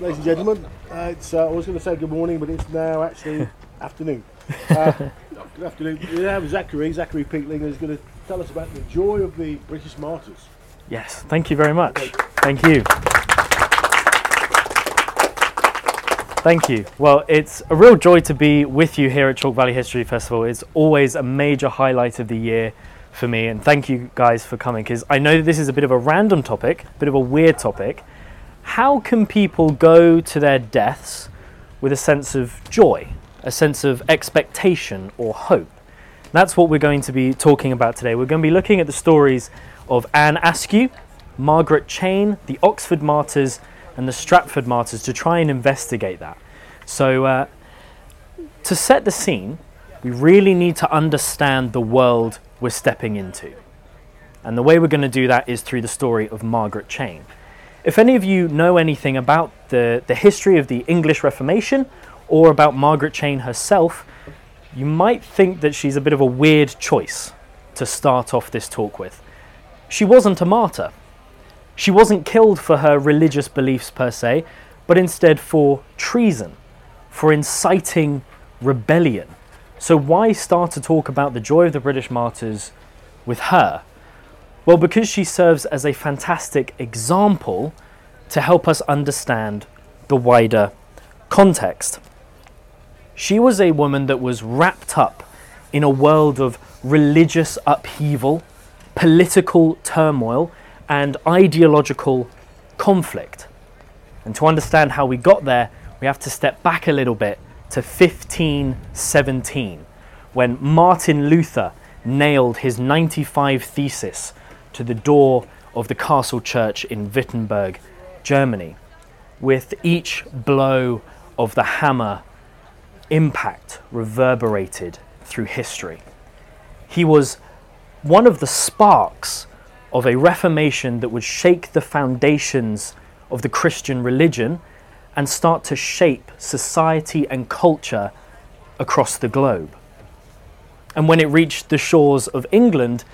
ladies and gentlemen. Uh, it's, uh, I was going to say good morning, but it's now actually afternoon. Uh, good afternoon. We have Zachary, Zachary Peatling, who's going to tell us about the joy of the British martyrs. Yes, thank you very much. Thank you. Thank you. Well, it's a real joy to be with you here at Chalke Valley History Festival. It's always a major highlight of the year for me, and thank you guys for coming because I know that this is a bit of a random topic, a bit of a weird topic. How can people go to their deaths with a sense of joy, a sense of expectation or hope? That's what we're going to be talking about today. We're going to be looking at the stories of Anne Askew, Margaret Cheyne, the Oxford Martyrs, and the Stratford Martyrs to try and investigate that. So, uh, to set the scene, we really need to understand the world we're stepping into. And the way we're going to do that is through the story of Margaret Cheyne. If any of you know anything about the, the history of the English Reformation or about Margaret Cheyne herself, you might think that she's a bit of a weird choice to start off this talk with. She wasn't a martyr. She wasn't killed for her religious beliefs per se, but instead for treason, for inciting rebellion. So, why start to talk about the joy of the British martyrs with her? Well, because she serves as a fantastic example to help us understand the wider context. She was a woman that was wrapped up in a world of religious upheaval, political turmoil, and ideological conflict. And to understand how we got there, we have to step back a little bit to 1517, when Martin Luther nailed his 95 thesis to the door of the castle church in Wittenberg, Germany. With each blow of the hammer, impact reverberated through history. He was one of the sparks of a reformation that would shake the foundations of the Christian religion and start to shape society and culture across the globe. And when it reached the shores of England,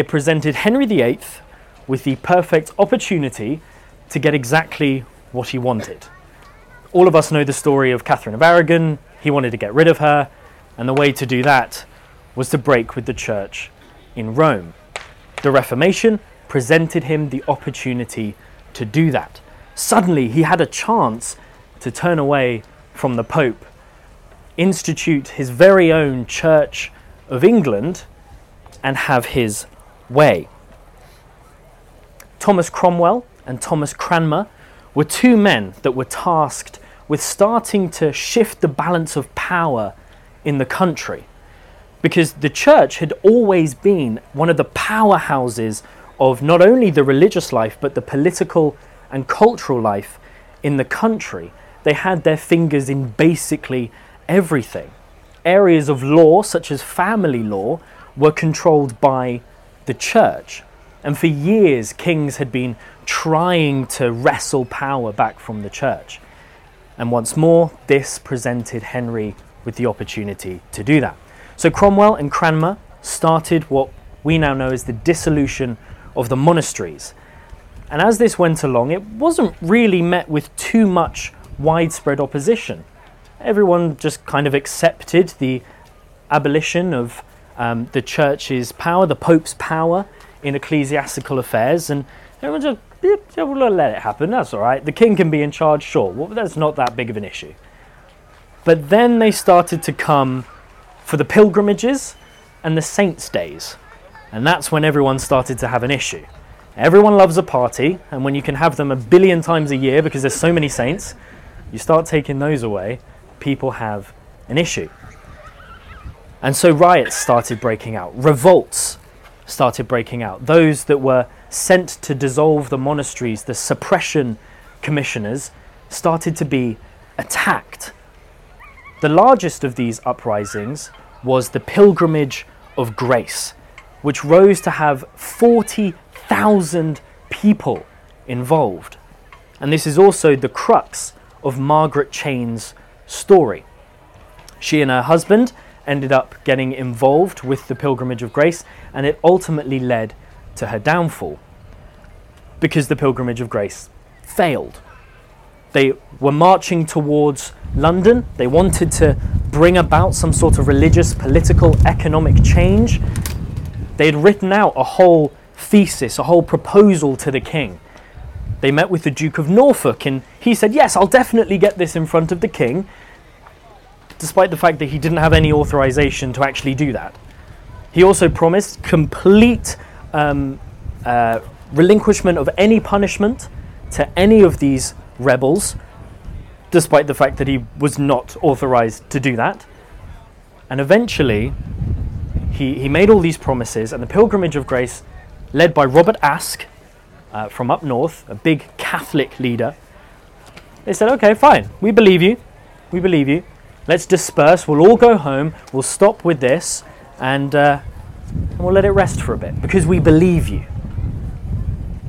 it presented Henry VIII with the perfect opportunity to get exactly what he wanted. All of us know the story of Catherine of Aragon. He wanted to get rid of her, and the way to do that was to break with the church in Rome. The Reformation presented him the opportunity to do that. Suddenly, he had a chance to turn away from the Pope, institute his very own Church of England, and have his way. Thomas Cromwell and Thomas Cranmer were two men that were tasked with starting to shift the balance of power in the country because the church had always been one of the powerhouses of not only the religious life but the political and cultural life in the country. They had their fingers in basically everything. Areas of law, such as family law, were controlled by the church. And for years, kings had been trying to wrestle power back from the church. And once more, this presented Henry with the opportunity to do that. So Cromwell and Cranmer started what we now know as the dissolution of the monasteries. And as this went along, it wasn't really met with too much widespread opposition. Everyone just kind of accepted the abolition of um, the church's power, the Pope's power in ecclesiastical affairs, and everyone just yeah, we'll let it happen. That's all right. The king can be in charge, sure. Well, that's not that big of an issue. But then they started to come for the pilgrimages and the saints' days. And that's when everyone started to have an issue. Everyone loves a party, and when you can have them a billion times a year because there's so many saints, you start taking those away, people have an issue. And so riots started breaking out, revolts started breaking out. Those that were sent to dissolve the monasteries, the suppression commissioners, started to be attacked. The largest of these uprisings was the Pilgrimage of Grace, which rose to have 40,000 people involved. And this is also the crux of Margaret Cheyne's story. She and her husband ended up getting involved with the Pilgrimage of Grace, and it ultimately led to her downfall because the Pilgrimage of Grace failed. They were marching towards London. They wanted to bring about some sort of religious, political, economic change. They had written out a whole thesis, a whole proposal to the king. They met with the Duke of Norfolk, and he said, Yes, I'll definitely get this in front of the king, despite the fact that he didn't have any authorization to actually do that. He also promised complete um, uh, relinquishment of any punishment to any of these rebels, despite the fact that he was not authorized to do that. And eventually, he, he made all these promises, and the Pilgrimage of Grace, led by Robert Aske uh, from up north, a big Catholic leader, they said, okay, fine, we believe you, we believe you. Let's disperse, we'll all go home, we'll stop with this, and, uh, we'll let it rest for a bit, because we believe you.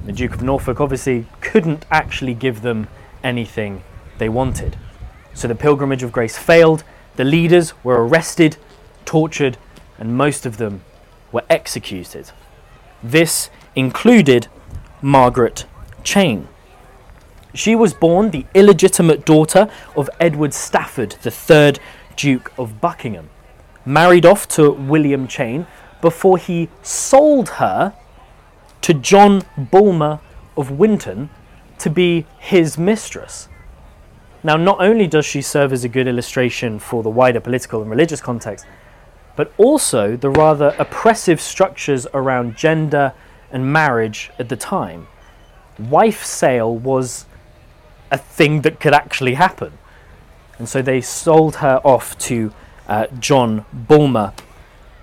The Duke of Norfolk obviously couldn't actually give them anything they wanted. So the Pilgrimage of Grace failed, the leaders were arrested, tortured, and most of them were executed. This included Margaret Cheyne. She was born the illegitimate daughter of Edward Stafford, the third Duke of Buckingham, married off to William Cheyne before he sold her to John Bulmer of Winton to be his mistress. Now, not only does she serve as a good illustration for the wider political and religious context, but also the rather oppressive structures around gender and marriage at the time. Wife sale was a thing that could actually happen. And so they sold her off to uh, John Bulmer.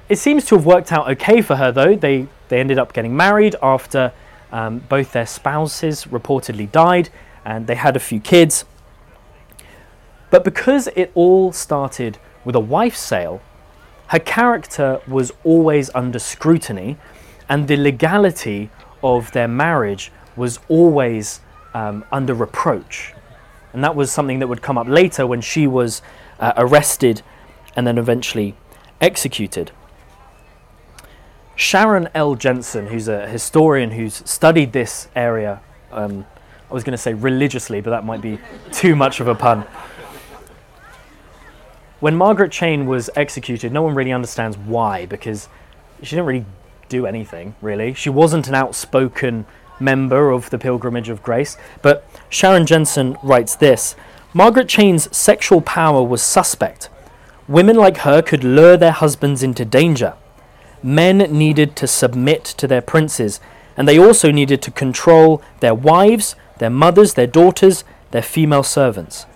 It seems to have worked out okay for her, though. They, they ended up getting married after um, both their spouses reportedly died, and they had a few kids. But because it all started with a wife sale, her character was always under scrutiny, and the legality of their marriage was always um, under reproach. And that was something that would come up later when she was uh, arrested and then eventually executed. Sharon L. Jansen, who's a historian who's studied this area, um, I was going to say religiously, but that might be too much of a pun. When Margaret Cheyne was executed, no one really understands why, because she didn't really do anything, really. She wasn't an outspoken member of the Pilgrimage of Grace, but Sharon Jansen writes this Margaret Cheyne's sexual power was suspect. Women like her could lure their husbands into danger. Men needed to submit to their princes, and they also needed to control their wives, their mothers, their daughters, their female servants.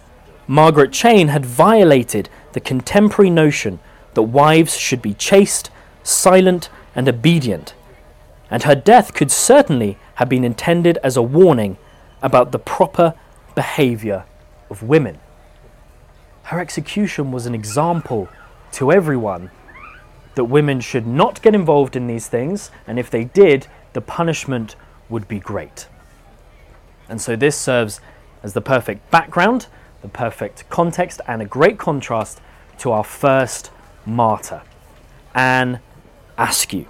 Margaret Cheyne had violated the contemporary notion that wives should be chaste, silent, and obedient, and her death could certainly have been intended as a warning about the proper behavior of women. Her execution was an example to everyone that women should not get involved in these things, and if they did, the punishment would be great. And so this serves as the perfect background the perfect context and a great contrast to our first martyr, Anne Askew.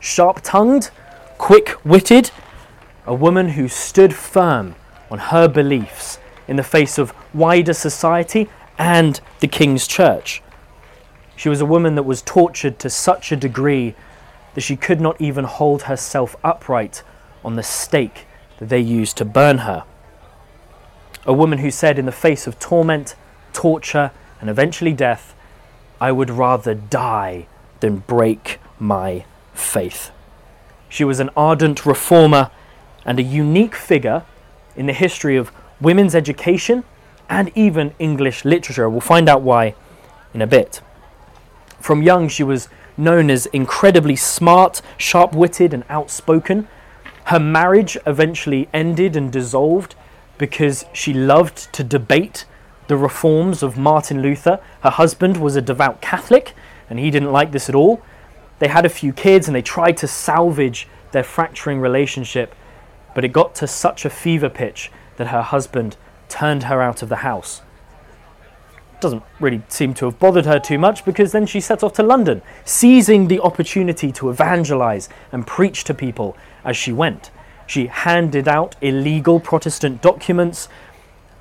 Sharp tongued, quick witted, a woman who stood firm on her beliefs in the face of wider society and the King's Church. She was a woman that was tortured to such a degree that she could not even hold herself upright on the stake that they used to burn her a woman who said, in the face of torment, torture, and eventually death, I would rather die than break my faith. She was an ardent reformer and a unique figure in the history of women's education and even English literature. We'll find out why in a bit. From young, she was known as incredibly smart, sharp witted, and outspoken. Her marriage eventually ended and dissolved because she loved to debate the reforms of Martin Luther. Her husband was a devout Catholic, and he didn't like this at all. They had a few kids and they tried to salvage their fracturing relationship, but it got to such a fever pitch that her husband turned her out of the house. Doesn't really seem to have bothered her too much because then she set off to London, seizing the opportunity to evangelize and preach to people as she went. She handed out illegal Protestant documents.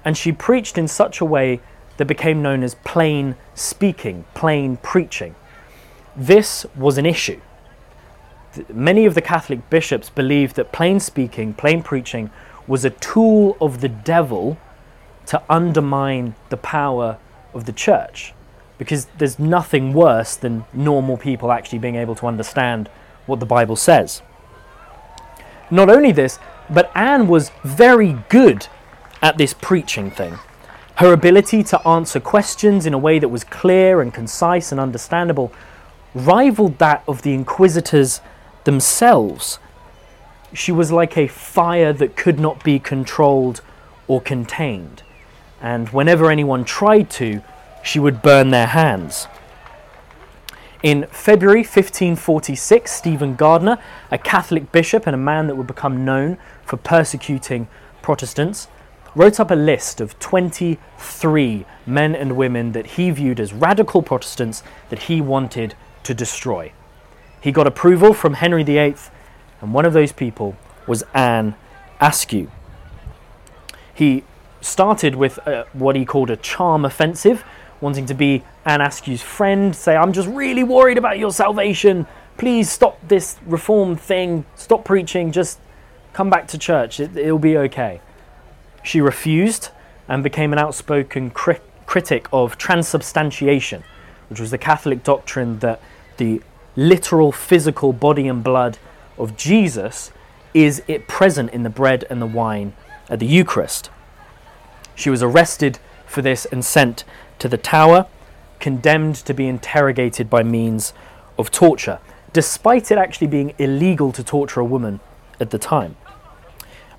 and she preached in such a way that became known as plain speaking, plain preaching. This was an issue. Many of the Catholic bishops believed that plain speaking, plain preaching was a tool of the devil to undermine the power of the church. Because there's nothing worse than normal people actually being able to understand what the Bible says. Not only this, but Anne was very good at this preaching thing. Her ability to answer questions in a way that was clear and concise and understandable rivaled that of the inquisitors themselves. She was like a fire that could not be controlled or contained, and whenever anyone tried to, she would burn their hands. In February 1546, Stephen Gardiner, a Catholic bishop and a man that would become known for persecuting Protestants, wrote up a list of 23 men and women that he viewed as radical Protestants that he wanted to destroy. He got approval from Henry VIII, and one of those people was Anne Askew. He started with uh, what he called a charm offensive, wanting to be Anne Askew's friend, say, I'm just really worried about your salvation. Please stop this reform thing, stop preaching, just come back to church, it, will be okay. She refused and became an outspoken cri- critic of transubstantiation, which was the Catholic doctrine that the literal physical body and blood of Jesus is it present in the bread and the wine at the Eucharist. She was arrested for this and sent to the tower, condemned to be interrogated by means of torture, despite it actually being illegal to torture a woman at the time.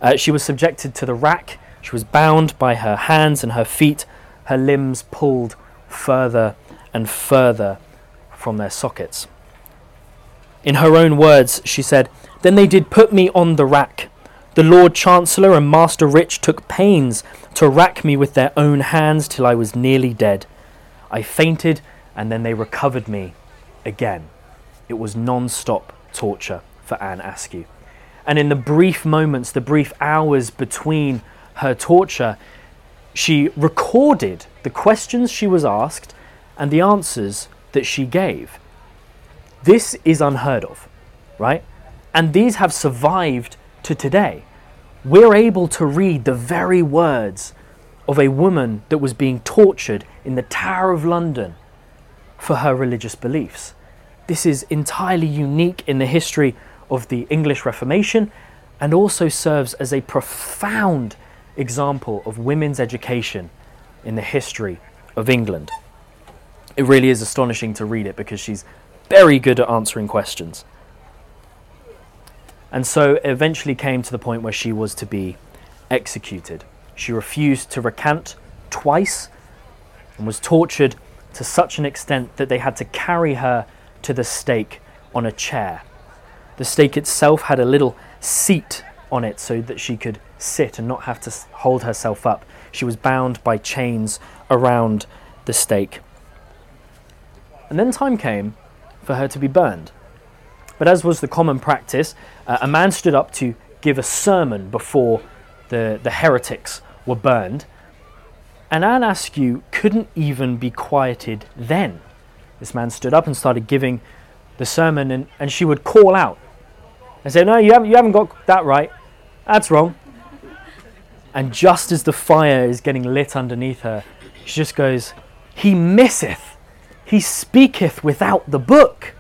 Uh, she was subjected to the rack she was bound by her hands and her feet, her limbs pulled further and further from their sockets. In her own words, she said, Then they did put me on the rack. The Lord Chancellor and Master Rich took pains to rack me with their own hands till I was nearly dead. I fainted, and then they recovered me again. It was non stop torture for Anne Askew. And in the brief moments, the brief hours between her torture, she recorded the questions she was asked and the answers that she gave. This is unheard of, right? And these have survived to today. We're able to read the very words of a woman that was being tortured in the Tower of London for her religious beliefs. This is entirely unique in the history of the English Reformation and also serves as a profound example of women's education in the history of England. It really is astonishing to read it because she's very good at answering questions. And so eventually came to the point where she was to be executed. She refused to recant twice and was tortured to such an extent that they had to carry her to the stake on a chair. The stake itself had a little seat on it so that she could sit and not have to hold herself up. She was bound by chains around the stake. And then time came for her to be burned. But as was the common practice, uh, a man stood up to give a sermon before the, the heretics were burned. And Anne Askew couldn't even be quieted then. This man stood up and started giving the sermon, and, and she would call out and say, No, you haven't, you haven't got that right. That's wrong. And just as the fire is getting lit underneath her, she just goes, He misseth, he speaketh without the book.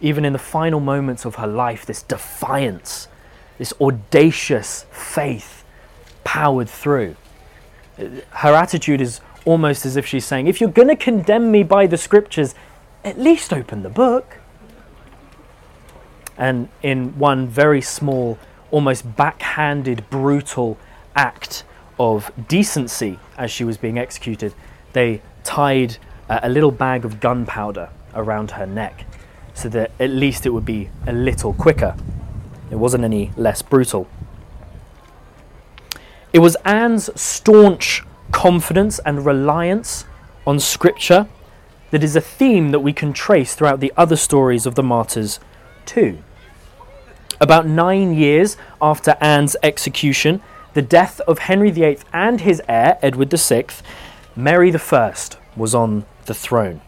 Even in the final moments of her life, this defiance, this audacious faith powered through. Her attitude is almost as if she's saying, If you're going to condemn me by the scriptures, at least open the book. And in one very small, almost backhanded, brutal act of decency as she was being executed, they tied a little bag of gunpowder around her neck so that at least it would be a little quicker. It wasn't any less brutal. It was Anne's staunch confidence and reliance on Scripture that is a theme that we can trace throughout the other stories of the martyrs, too. About nine years after Anne's execution, the death of Henry VIII and his heir, Edward VI, Mary I was on the throne.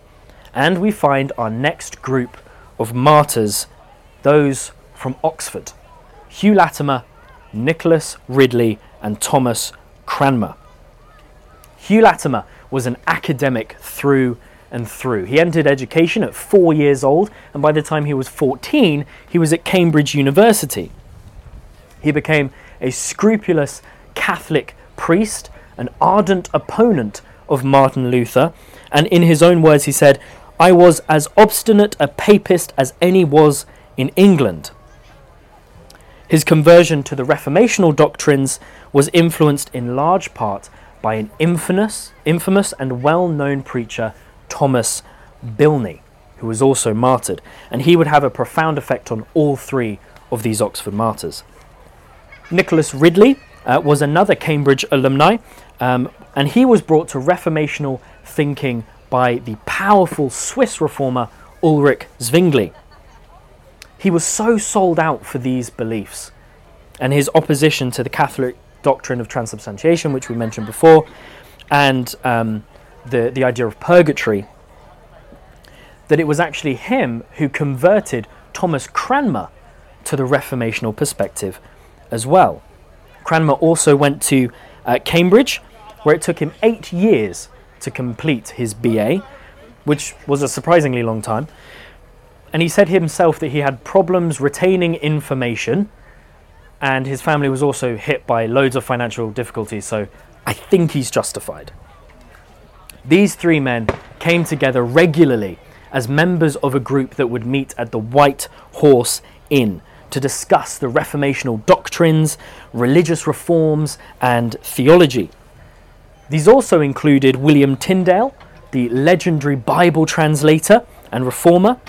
And we find our next group of martyrs, those from Oxford Hugh Latimer, Nicholas Ridley, and Thomas Cranmer. Hugh Latimer was an academic through and through. He entered education at four years old, and by the time he was 14, he was at Cambridge University. He became a scrupulous Catholic priest, an ardent opponent of Martin Luther, and in his own words, he said, I was as obstinate a papist as any was in England. His conversion to the reformational doctrines was influenced in large part by an infamous, infamous and well-known preacher, Thomas Bilney, who was also martyred, and he would have a profound effect on all three of these Oxford martyrs. Nicholas Ridley uh, was another Cambridge alumni, um, and he was brought to reformational thinking by the powerful Swiss reformer Ulrich Zwingli. He was so sold out for these beliefs and his opposition to the Catholic doctrine of transubstantiation, which we mentioned before, and um, the, the idea of purgatory, that it was actually him who converted Thomas Cranmer to the reformational perspective as well. Cranmer also went to uh, Cambridge, where it took him eight years to complete his BA, which was a surprisingly long time. And he said himself that he had problems retaining information, and his family was also hit by loads of financial difficulties, so I think he's justified. These three men came together regularly as members of a group that would meet at the White Horse Inn to discuss the reformational doctrines, religious reforms, and theology. These also included William Tyndale, the legendary Bible translator and reformer,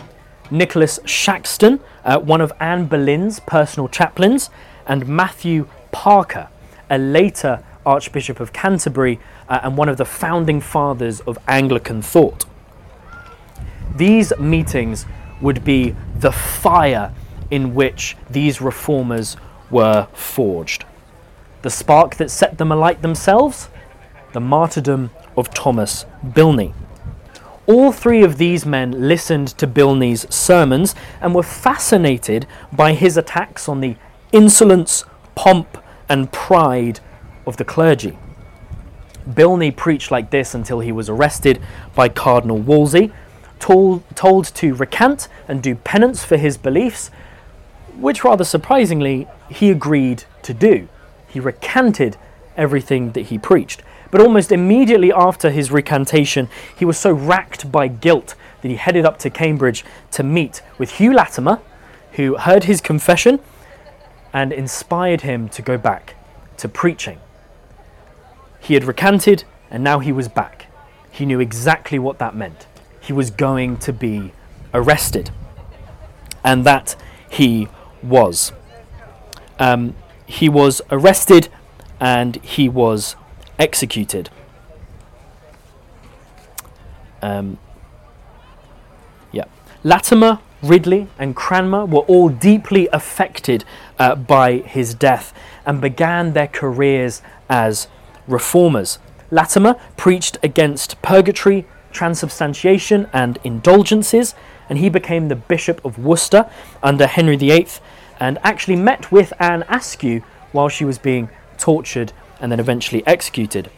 Nicholas Shaxton, uh, one of Anne Boleyn's personal chaplains, and Matthew Parker, a later Archbishop of Canterbury uh, and one of the founding fathers of Anglican thought. These meetings would be the fire in which these reformers were forged. The spark that set them alight themselves the martyrdom of Thomas Bilney. All three of these men listened to Bilney's sermons and were fascinated by his attacks on the insolence, pomp, and pride of the clergy. Bilney preached like this until he was arrested by Cardinal Wolsey, told, told to recant and do penance for his beliefs, which rather surprisingly he agreed to do. He recanted everything that he preached. But almost immediately after his recantation, he was so racked by guilt that he headed up to Cambridge to meet with Hugh Latimer, who heard his confession and inspired him to go back to preaching. He had recanted and now he was back. He knew exactly what that meant. He was going to be arrested. And that he was. Um, he was arrested and he was executed. Um, yeah. Latimer, Ridley, and Cranmer were all deeply affected uh, by his death and began their careers as reformers. Latimer preached against purgatory, transubstantiation, and indulgences, and he became the Bishop of Worcester under Henry VIII and actually met with Anne Askew while she was being tortured and then eventually executed.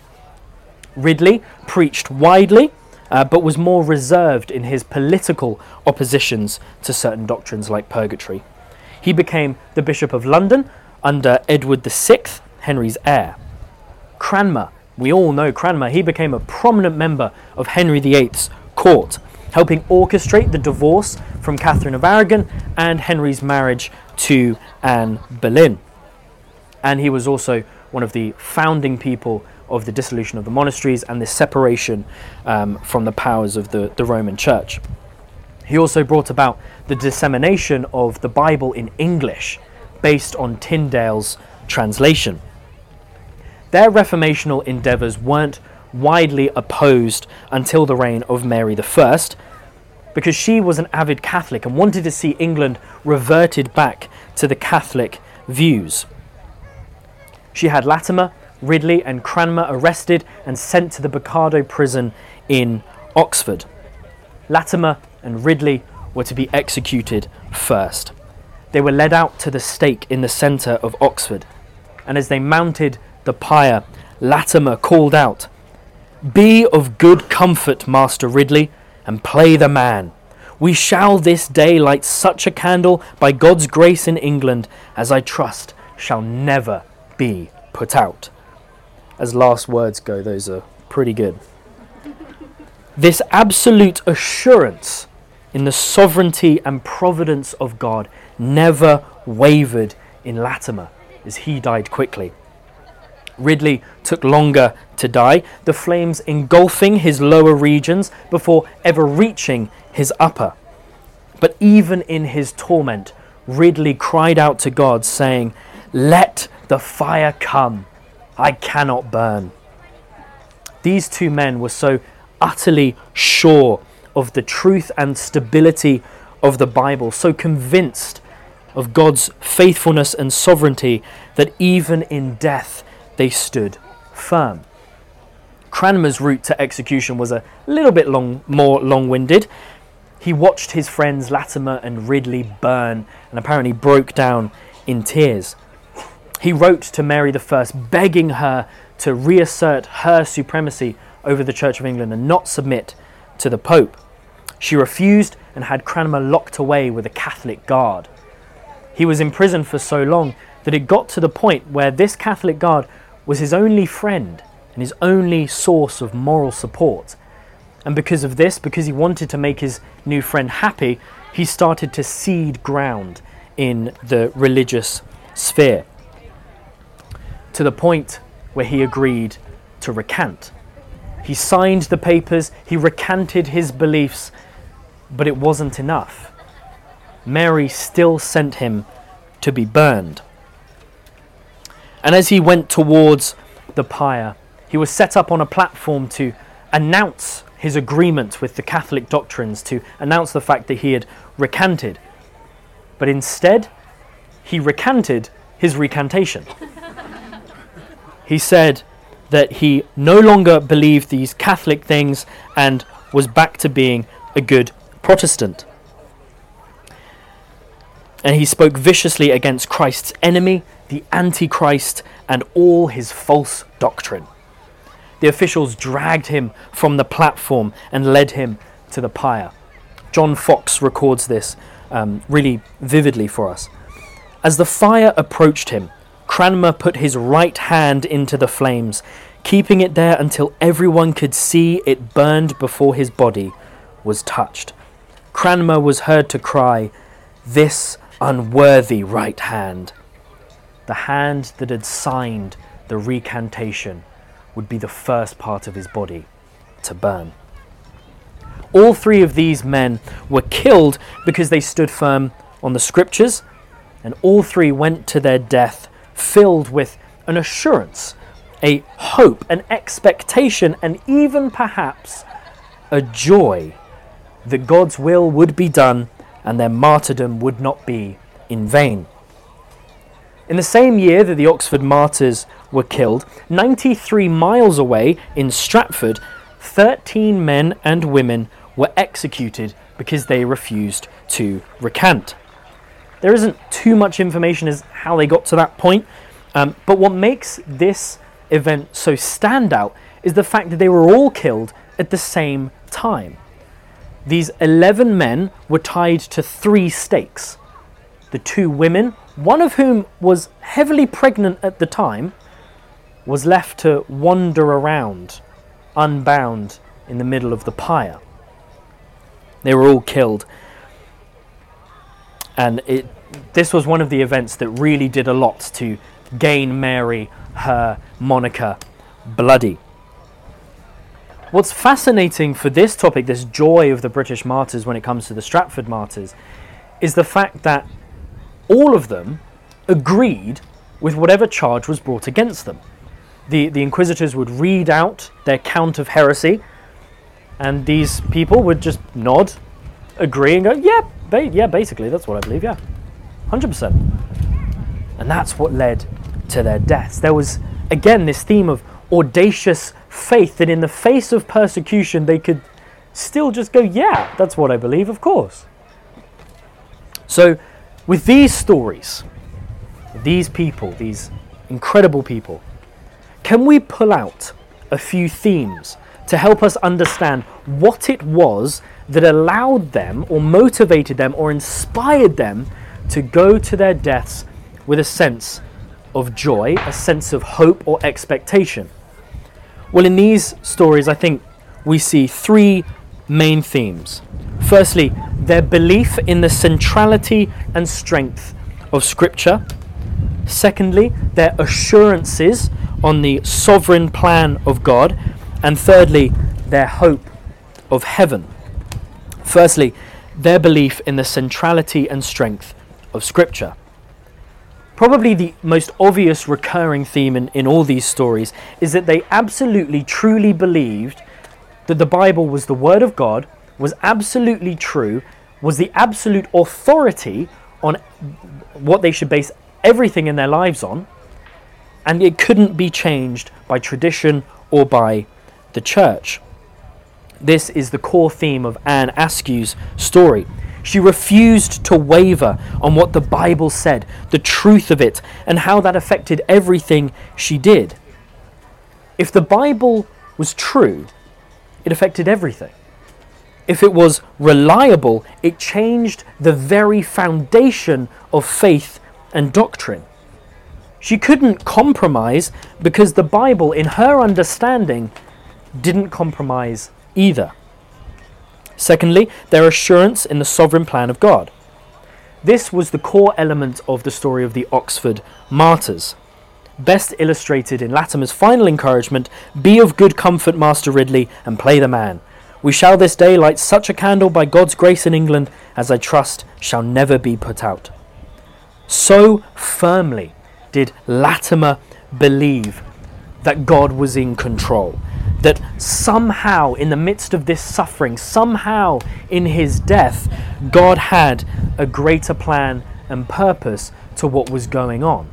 Ridley preached widely, uh, but was more reserved in his political oppositions to certain doctrines like purgatory. He became the Bishop of London under Edward VI, Henry's heir. Cranmer, we all know Cranmer, he became a prominent member of Henry VIII's court, helping orchestrate the divorce from Catherine of Aragon and Henry's marriage to Anne Boleyn. And he was also one of the founding people of the dissolution of the monasteries and the separation um, from the powers of the, the Roman Church. He also brought about the dissemination of the Bible in English based on Tyndale's translation. Their reformational endeavours weren't widely opposed until the reign of Mary I, because she was an avid Catholic and wanted to see England reverted back to the Catholic views. She had Latimer, Ridley, and Cranmer arrested and sent to the Bocardo prison in Oxford. Latimer and Ridley were to be executed first. They were led out to the stake in the centre of Oxford, and as they mounted the pyre, Latimer called out, Be of good comfort, Master Ridley, and play the man. We shall this day light such a candle by God's grace in England as I trust shall never be put out. As last words go, those are pretty good. This absolute assurance in the sovereignty and providence of God never wavered in Latimer as he died quickly. Ridley took longer to die, the flames engulfing his lower regions before ever reaching his upper. But even in his torment, Ridley cried out to God, saying, Let the fire come, I cannot burn. These two men were so utterly sure of the truth and stability of the Bible, so convinced of God's faithfulness and sovereignty that even in death they stood firm. Cranmer's route to execution was a little bit long, more long winded. He watched his friends Latimer and Ridley burn and apparently broke down in tears. He wrote to Mary I, begging her to reassert her supremacy over the Church of England and not submit to the Pope. She refused and had Cranmer locked away with a Catholic guard. He was imprisoned for so long that it got to the point where this Catholic guard was his only friend and his only source of moral support. And because of this, because he wanted to make his new friend happy, he started to cede ground in the religious sphere to the point where he agreed to recant. He signed the papers, he recanted his beliefs, but it wasn't enough. Mary still sent him to be burned. And as he went towards the pyre, he was set up on a platform to announce his agreement with the Catholic doctrines, to announce the fact that he had recanted. But instead, he recanted his recantation. He said, that he no longer believed these Catholic things and was back to being a good Protestant. And he spoke viciously against Christ's enemy, the Antichrist, and all his false doctrine. The officials dragged him from the platform and led him to the pyre. John Foxe records this um, really vividly for us. As the fire approached him, Cranmer put his right hand into the flames, keeping it there until everyone could see it burned before his body was touched. Cranmer was heard to cry, This unworthy right hand. The hand that had signed the recantation would be the first part of his body to burn. All three of these men were killed because they stood firm on the scriptures, and all three went to their death filled with an assurance, a hope, an expectation, and even perhaps a joy that God's will would be done and their martyrdom would not be in vain. In the same year that the Oxford martyrs were killed, 93 miles away in Stratford, 13 men and women were executed because they refused to recant. There isn't too much information as how they got to that point, um, but what makes this event so standout is the fact that they were all killed at the same time. These 11 men were tied to three stakes. The two women, one of whom was heavily pregnant at the time, was left to wander around, unbound, in the middle of the pyre. They were all killed and it this was one of the events that really did a lot to gain Mary her moniker Bloody. What's fascinating for this topic, this joy of the British martyrs when it comes to the Stratford martyrs, is the fact that all of them agreed with whatever charge was brought against them. The, the inquisitors would read out their count of heresy, and these people would just nod, agree, and go, yeah, Ba- yeah, basically, that's what I believe, yeah. 100%. And that's what led to their deaths. There was, again, this theme of audacious faith that in the face of persecution they could still just go, yeah, that's what I believe, of course. So, with these stories, these people, these incredible people, can we pull out a few themes to help us understand what it was that allowed them, or motivated them, or inspired them to go to their deaths with a sense of joy, a sense of hope or expectation? Well, in these stories, I think we see three main themes. Firstly, their belief in the centrality and strength of Scripture. Secondly, their assurances on the sovereign plan of God. And thirdly, their hope of heaven. Firstly, their belief in the centrality and strength of Scripture. Probably the most obvious recurring theme in, in all these stories is that they absolutely, truly believed that the Bible was the Word of God, was absolutely true, was the absolute authority on what they should base everything in their lives on, and it couldn't be changed by tradition or by the church. This is the core theme of Anne Askew's story. She refused to waver on what the Bible said, the truth of it, and how that affected everything she did. If the Bible was true, it affected everything. If it was reliable, it changed the very foundation of faith and doctrine. She couldn't compromise because the Bible, in her understanding, didn't compromise either. Secondly, their assurance in the sovereign plan of God. This was the core element of the story of the Oxford martyrs. Best illustrated in Latimer's final encouragement Be of good comfort, Master Ridley, and play the man. We shall this day light such a candle by God's grace in England as I trust shall never be put out. So firmly did Latimer believe that God was in control that somehow, in the midst of this suffering, somehow in his death, God had a greater plan and purpose to what was going on.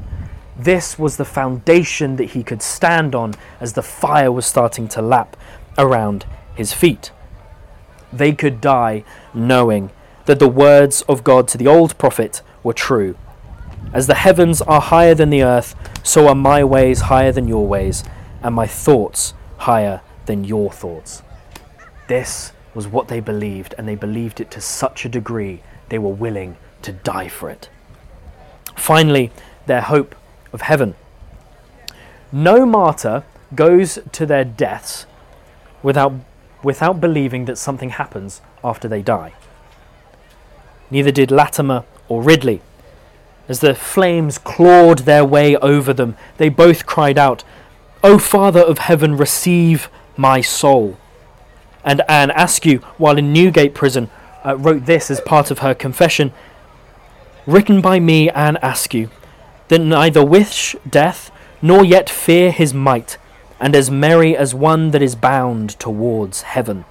This was the foundation that he could stand on as the fire was starting to lap around his feet. They could die knowing that the words of God to the old prophet were true. As the heavens are higher than the earth, so are my ways higher than your ways, and my thoughts higher than your thoughts. This was what they believed, and they believed it to such a degree they were willing to die for it. Finally, their hope of heaven. No martyr goes to their deaths without, without believing that something happens after they die. Neither did Latimer or Ridley. As the flames clawed their way over them, they both cried out, O Father of heaven, receive my soul. And Anne Askew, while in Newgate prison, uh, wrote this as part of her confession Written by me, Anne Askew, that neither wish death nor yet fear his might, and as merry as one that is bound towards heaven.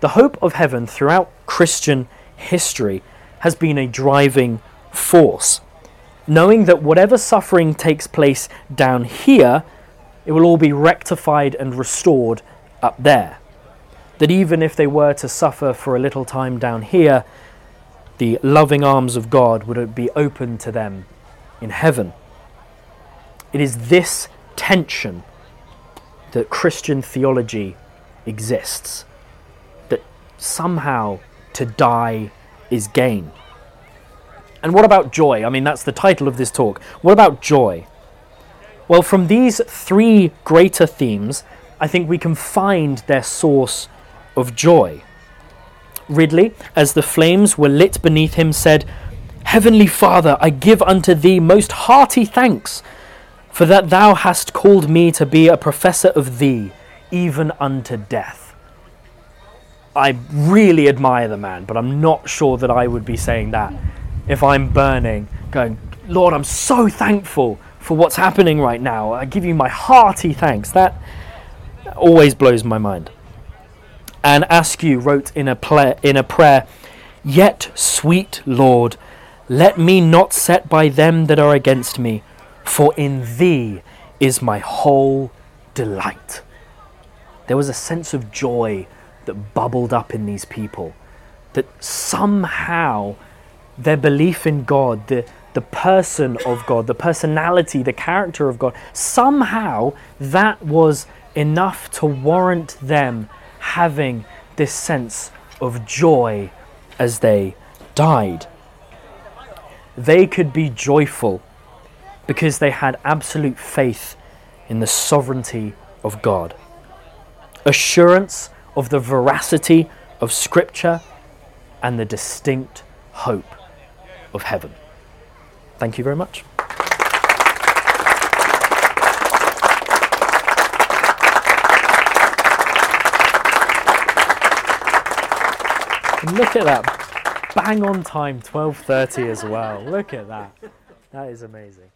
The hope of heaven throughout Christian history has been a driving force knowing that whatever suffering takes place down here, it will all be rectified and restored up there. That even if they were to suffer for a little time down here, the loving arms of God would be open to them in heaven. It is this tension that Christian theology exists. That somehow to die is gain. And what about joy? I mean, that's the title of this talk. What about joy? Well, from these three greater themes, I think we can find their source of joy. Ridley, as the flames were lit beneath him, said, Heavenly Father, I give unto thee most hearty thanks, for that thou hast called me to be a professor of thee, even unto death. I really admire the man, but I'm not sure that I would be saying that if I'm burning, going, Lord, I'm so thankful for what's happening right now. I give you my hearty thanks. That always blows my mind. And Askew wrote in a, in a prayer, Yet, sweet Lord, let me not set by them that are against me, for in thee is my whole delight. There was a sense of joy that bubbled up in these people, that somehow their belief in God, the, the person of God, the personality, the character of God, somehow that was enough to warrant them having this sense of joy as they died. They could be joyful because they had absolute faith in the sovereignty of God, assurance of the veracity of Scripture, and the distinct hope of heaven. Thank you very much. Look at that. Bang on time, 12:30 as well. Look at that. That is amazing.